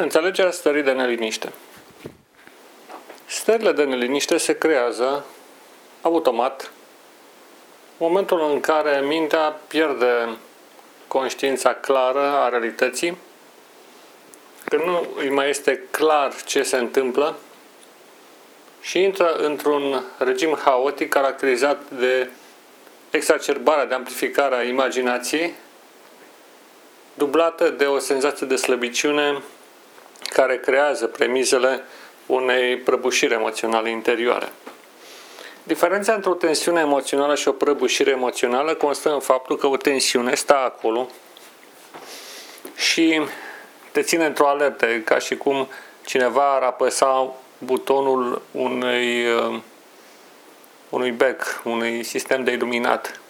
Înțelegerea stării de neliniște. Stările de neliniște se creează automat în momentul în care mintea pierde conștiința clară a realității, când nu îi mai este clar ce se întâmplă și intră într-un regim haotic caracterizat de exacerbarea, de amplificarea imaginației, dublată de o senzație de slăbiciune care creează premizele unei prăbușiri emoționale interioare. Diferența între o tensiune emoțională și o prăbușire emoțională constă în faptul că o tensiune stă acolo și te ține într-o alertă, ca și cum cineva ar apăsa butonul unui, uh, unui bec, unui sistem de iluminat.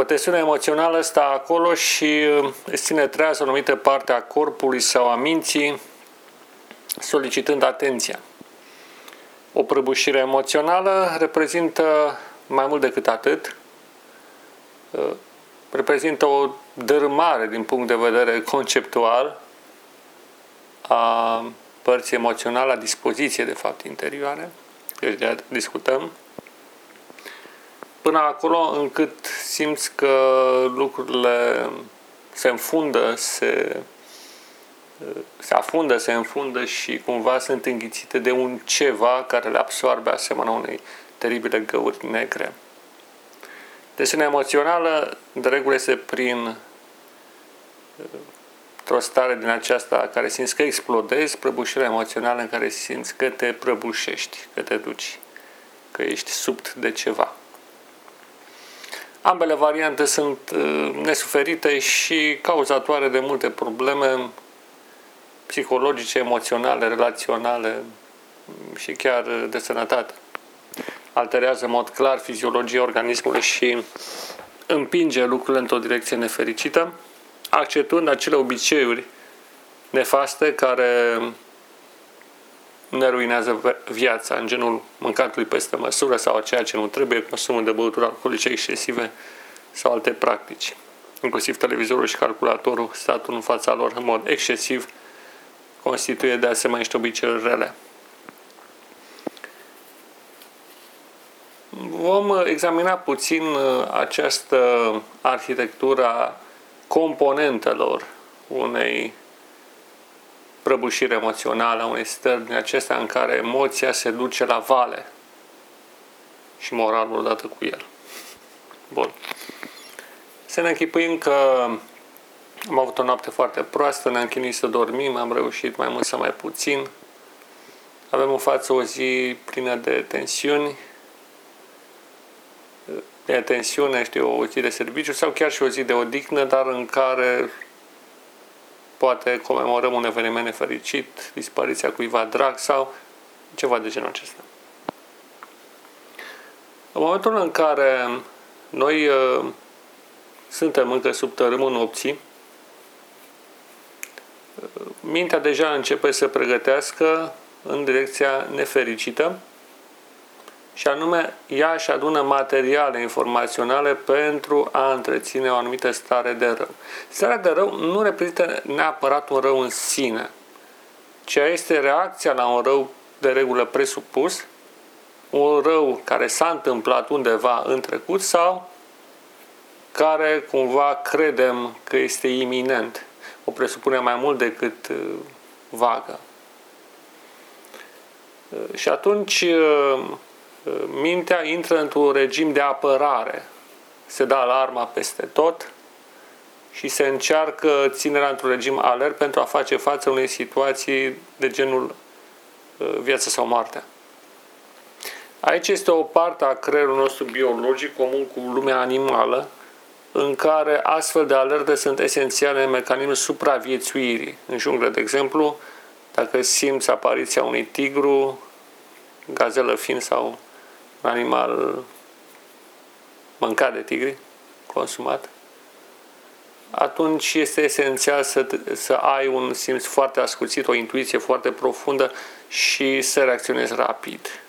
O tensiune emoțională stă acolo și uh, îți ține trează o anumită parte a corpului sau a minții, solicitând atenția. O prăbușire emoțională reprezintă mai mult decât atât, uh, reprezintă o dărâmare din punct de vedere conceptual a părții emoționale, a dispoziției, de fapt, interioare. Deci de discutăm până acolo încât simți că lucrurile se înfundă, se, se afundă, se înfundă și cumva sunt înghițite de un ceva care le absorbe asemenea unei teribile găuri negre. Tensiunea emoțională, de regulă, este prin o stare din aceasta care simți că explodezi, prăbușirea emoțională în care simți că te prăbușești, că te duci, că ești subt de ceva. Ambele variante sunt uh, nesuferite și cauzatoare de multe probleme psihologice, emoționale, relaționale și chiar de sănătate. Alterează în mod clar fiziologia organismului și împinge lucrurile într-o direcție nefericită, acceptând acele obiceiuri nefaste care ne ruinează viața în genul mâncatului peste măsură sau a ceea ce nu trebuie, consumul de băuturi alcoolice excesive sau alte practici. Inclusiv televizorul și calculatorul, statul în fața lor în mod excesiv, constituie de asemenea niște obiceiuri rele. Vom examina puțin uh, această arhitectură a componentelor unei prăbușire emoțională, unei stări din acestea în care emoția se duce la vale și moralul odată cu el. Bun. Să ne închipuim că am avut o noapte foarte proastă, ne-am chinuit să dormim, am reușit mai mult sau mai puțin. Avem în față o zi plină de tensiuni, de tensiune, știu, o zi de serviciu sau chiar și o zi de odihnă, dar în care poate comemorăm un eveniment nefericit, dispariția cuiva drag sau ceva de genul acesta. În momentul în care noi uh, suntem încă sub tărâmul nopții, uh, mintea deja începe să pregătească în direcția nefericită și anume ea își adună materiale informaționale pentru a întreține o anumită stare de rău. Starea de rău nu reprezintă neapărat un rău în sine, ci este reacția la un rău de regulă presupus, un rău care s-a întâmplat undeva în trecut sau care cumva credem că este iminent. O presupune mai mult decât uh, vagă. Uh, și atunci uh, mintea intră într-un regim de apărare. Se dă alarma peste tot și se încearcă ținerea într-un regim alert pentru a face față unei situații de genul uh, viață sau moarte. Aici este o parte a creierului nostru biologic comun cu lumea animală, în care astfel de alerte sunt esențiale în mecanismul supraviețuirii. În junglă, de exemplu, dacă simți apariția unui tigru, gazelă fin sau un animal mâncat de tigri, consumat, atunci este esențial să, să ai un simț foarte ascuțit, o intuiție foarte profundă și să reacționezi rapid.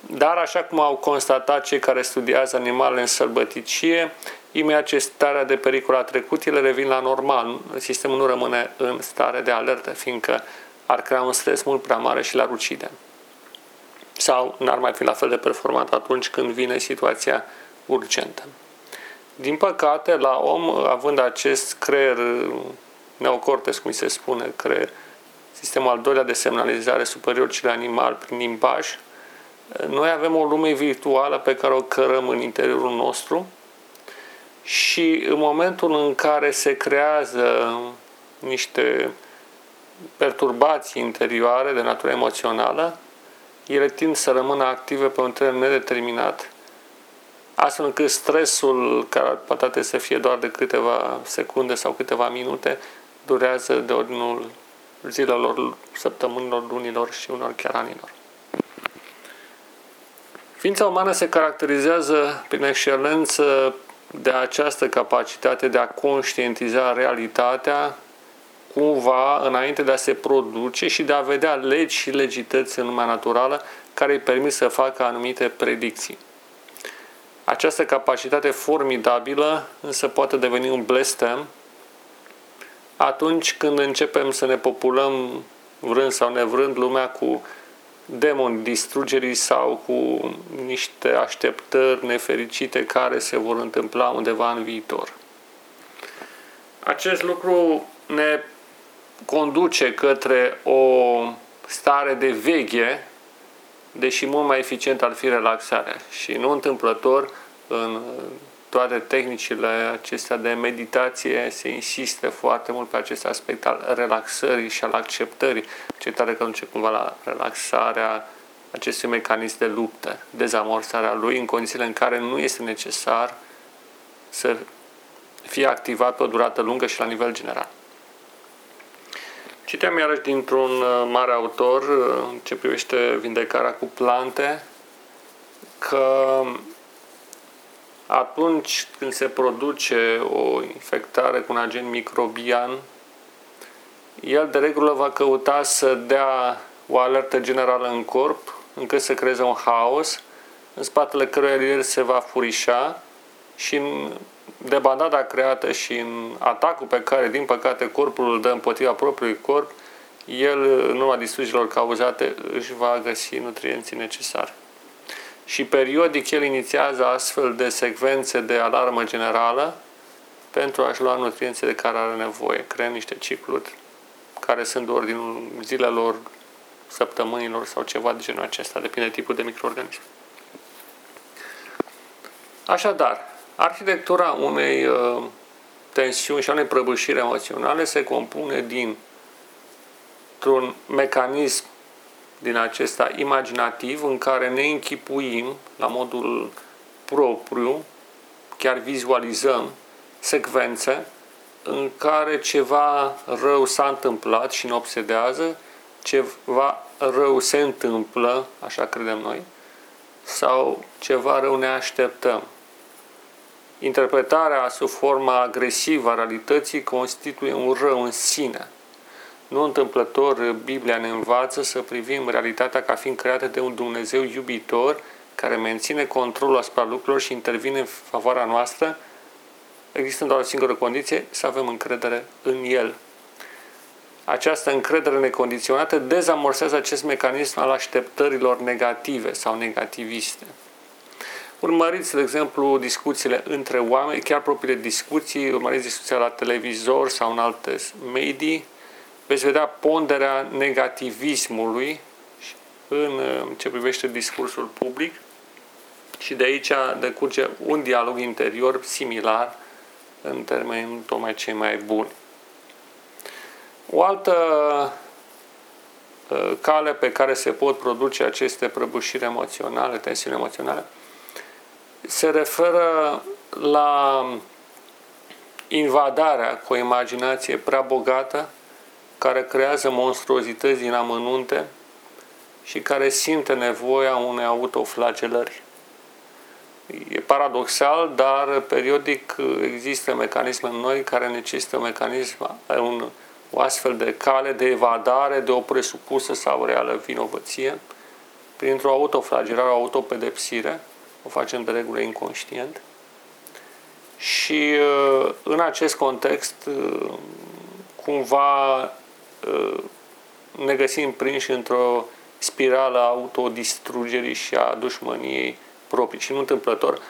Dar, așa cum au constatat cei care studiază animalele în sălbăticie, imediat ce starea de pericol a trecut, ele revin la normal. Sistemul nu rămâne în stare de alertă, fiindcă ar crea un stres mult prea mare și l-ar ucide. Sau n-ar mai fi la fel de performant atunci când vine situația urgentă. Din păcate, la om, având acest creier neocortex, cum se spune, creier, sistemul al doilea de semnalizare superior cel animal prin limbaj, noi avem o lume virtuală pe care o cărăm în interiorul nostru și în momentul în care se creează niște perturbații interioare de natură emoțională, ele tind să rămână active pe un termen nedeterminat, astfel încât stresul, care poate să fie doar de câteva secunde sau câteva minute, durează de ordinul zilelor, săptămânilor, lunilor și unor chiar anilor. Ființa umană se caracterizează prin excelență de această capacitate de a conștientiza realitatea cumva înainte de a se produce și de a vedea legi și legități în lumea naturală care îi permit să facă anumite predicții. Această capacitate formidabilă însă poate deveni un blestem atunci când începem să ne populăm vrând sau nevrând lumea cu demoni distrugerii sau cu niște așteptări nefericite care se vor întâmpla undeva în viitor. Acest lucru ne conduce către o stare de veche, deși mult mai eficient ar fi relaxarea. Și nu întâmplător, în toate tehnicile acestea de meditație se insistă foarte mult pe acest aspect al relaxării și al acceptării. Ce tare că duce cumva la relaxarea acestui mecanism de luptă, dezamorsarea lui în condițiile în care nu este necesar să fie activat pe o durată lungă și la nivel general. Citeam iarăși dintr-un uh, mare autor uh, ce privește vindecarea cu plante că atunci când se produce o infectare cu un agent microbian, el de regulă va căuta să dea o alertă generală în corp, încât să creeze un haos, în spatele căruia el se va furișa și în debandada creată și în atacul pe care, din păcate, corpul îl dă împotriva propriului corp, el, în urma distrugerilor cauzate, își va găsi nutrienții necesari și periodic el inițiază astfel de secvențe de alarmă generală pentru a-și lua nutriențe de care are nevoie, creând niște cicluri care sunt doar din zilelor, săptămânilor sau ceva de genul acesta, depinde de tipul de microorganism. Așadar, arhitectura unei uh, tensiuni și a unei prăbușiri emoționale se compune din un mecanism din acesta imaginativ în care ne închipuim la modul propriu, chiar vizualizăm secvențe în care ceva rău s-a întâmplat și ne obsedează, ceva rău se întâmplă, așa credem noi, sau ceva rău ne așteptăm. Interpretarea sub forma agresivă a realității constituie un rău în sine – nu întâmplător, Biblia ne învață să privim realitatea ca fiind creată de un Dumnezeu iubitor care menține controlul asupra lucrurilor și intervine în favoarea noastră, există doar o singură condiție, să avem încredere în El. Această încredere necondiționată dezamorsează acest mecanism al așteptărilor negative sau negativiste. Urmăriți, de exemplu, discuțiile între oameni, chiar propriile discuții, urmăriți discuția la televizor sau în alte medii, veți vedea ponderea negativismului în ce privește discursul public și de aici decurge un dialog interior similar în termeni tocmai cei mai buni. O altă ă, cale pe care se pot produce aceste prăbușiri emoționale, tensiuni emoționale, se referă la invadarea cu o imaginație prea bogată care creează monstruozități din amănunte și care simte nevoia unei autoflagelări. E paradoxal, dar periodic există mecanisme noi care necesită mecanism, un, o astfel de cale de evadare de o presupusă sau reală vinovăție printr-o autoflagelare, o autopedepsire, o facem de regulă inconștient, Și în acest context, cumva ne găsim prinși într-o spirală a autodistrugerii și a dușmăniei proprii. Și nu întâmplător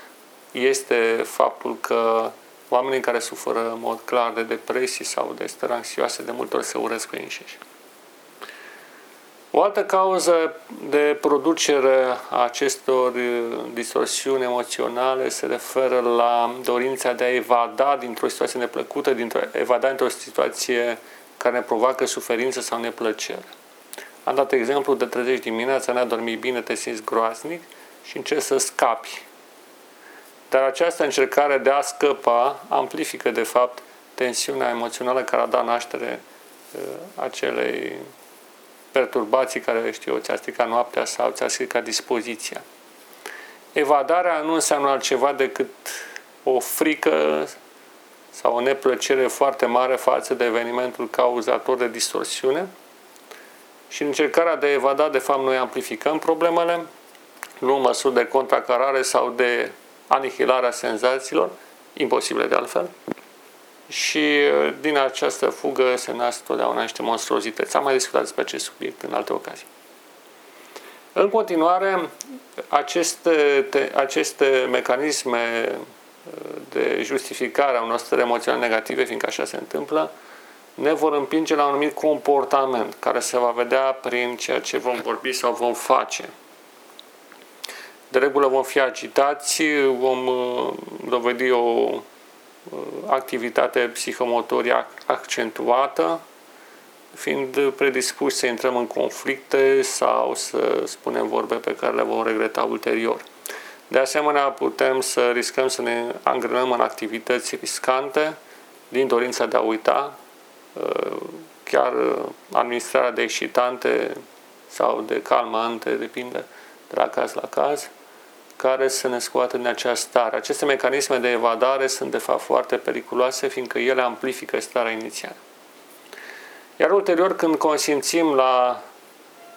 este faptul că oamenii care suferă în mod clar de depresii sau de stări anxioase de multe ori se urăsc pe înșiși. O altă cauză de producere a acestor distorsiuni emoționale se referă la dorința de a evada dintr-o situație neplăcută, dintr-o, evada dintr-o situație care ne provoacă suferință sau neplăcere. Am dat exemplu de trezești dimineața, n-a dormit bine, te simți groaznic și încerci să scapi. Dar această încercare de a scăpa amplifică, de fapt, tensiunea emoțională care a dat naștere uh, acelei perturbații care, știu, ți-a stricat noaptea sau ți-a stricat dispoziția. Evadarea nu înseamnă altceva decât o frică sau o neplăcere foarte mare față de evenimentul cauzator de distorsiune și în încercarea de a evada, de fapt, noi amplificăm problemele, luăm măsuri de contracarare sau de anihilarea senzațiilor, imposibile de altfel, și din această fugă se nasc totdeauna niște monstruozități. Am mai discutat despre acest subiect în alte ocazii. În continuare, aceste, aceste mecanisme de justificare a unor stări emoționale negative, fiindcă așa se întâmplă, ne vor împinge la un anumit comportament care se va vedea prin ceea ce vom vorbi sau vom face. De regulă vom fi agitați, vom uh, dovedi o uh, activitate psihomotorie accentuată, fiind predispuși să intrăm în conflicte sau să spunem vorbe pe care le vom regreta ulterior. De asemenea, putem să riscăm să ne angrenăm în activități riscante din dorința de a uita, uh, chiar administrarea de excitante sau de calmante, depinde de la caz la caz, care să ne scoată din această stare. Aceste mecanisme de evadare sunt de fapt foarte periculoase, fiindcă ele amplifică starea inițială. Iar ulterior, când consimțim la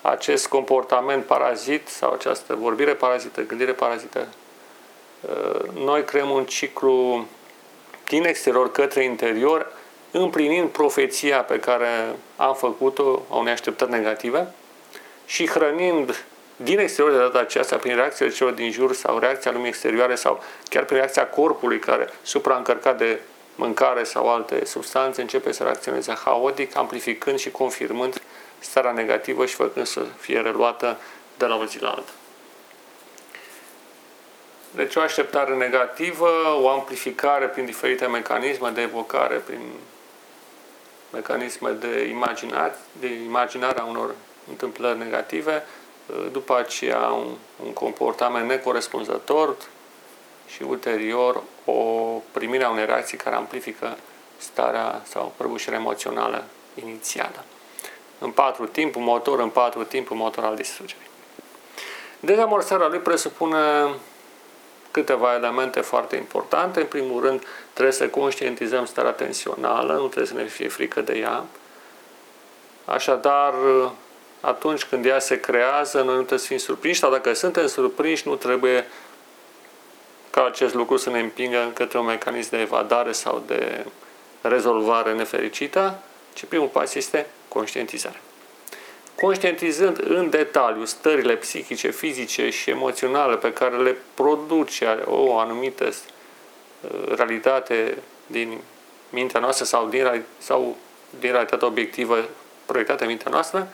acest comportament parazit sau această vorbire parazită, gândire parazită, uh, noi creăm un ciclu din exterior către interior, împlinind profeția pe care am făcut-o a unei așteptări negative și hrănind din exterior de data aceasta, prin reacțiile celor din jur sau reacția lumii exterioare sau chiar prin reacția corpului care, supraîncărcat de mâncare sau alte substanțe, începe să reacționeze haotic, amplificând și confirmând starea negativă și făcând să fie reluată de la o zi la alta. Deci o așteptare negativă, o amplificare prin diferite mecanisme de evocare, prin mecanisme de imaginare, de imaginare a unor întâmplări negative, după aceea un, un comportament necorespunzător și ulterior o primire a unei reacții care amplifică starea sau prăbușirea emoțională inițială. În patru timp, un motor, în patru timp, un motor al distrugerii. Dezamorsarea lui presupune câteva elemente foarte importante. În primul rând, trebuie să conștientizăm starea tensională, nu trebuie să ne fie frică de ea. Așadar, atunci când ea se creează, noi nu trebuie să fim surprinși sau dacă suntem surprinși, nu trebuie ca acest lucru să ne împingă către un mecanism de evadare sau de rezolvare nefericită, ci primul pas este conștientizarea. Conștientizând în detaliu stările psihice, fizice și emoționale pe care le produce o anumită uh, realitate din mintea noastră sau din, sau din realitatea obiectivă proiectată în mintea noastră,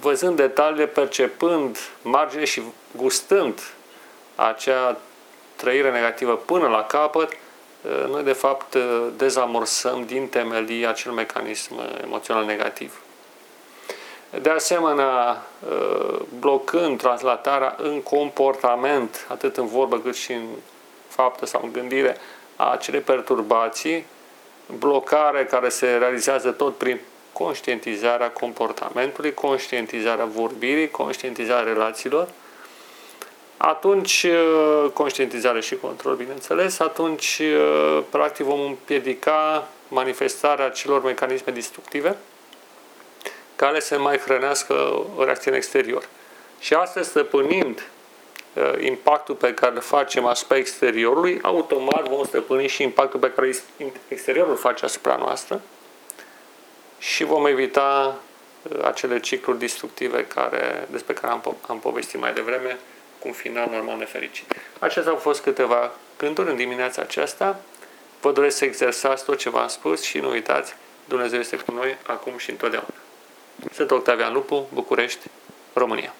văzând detaliile, percepând margine și gustând acea trăire negativă până la capăt, noi de fapt dezamorsăm din temelie acel mecanism emoțional negativ. De asemenea, blocând translatarea în comportament, atât în vorbă cât și în faptă sau în gândire, a acelei perturbații, blocare care se realizează tot prin conștientizarea comportamentului, conștientizarea vorbirii, conștientizarea relațiilor, atunci, uh, conștientizare și control, bineînțeles, atunci, uh, practic, vom împiedica manifestarea celor mecanisme destructive care se mai hrănească o reacție în exterior. Și astăzi, stăpânind uh, impactul pe care îl facem asupra exteriorului, automat vom stăpâni și impactul pe care exteriorul îl face asupra noastră și vom evita uh, acele cicluri destructive care, despre care am, am povestit mai devreme, cu un final normal nefericit. Acestea au fost câteva gânduri în dimineața aceasta. Vă doresc să exersați tot ce v-am spus și nu uitați, Dumnezeu este cu noi acum și întotdeauna. Sunt Octavian Lupu, București, România.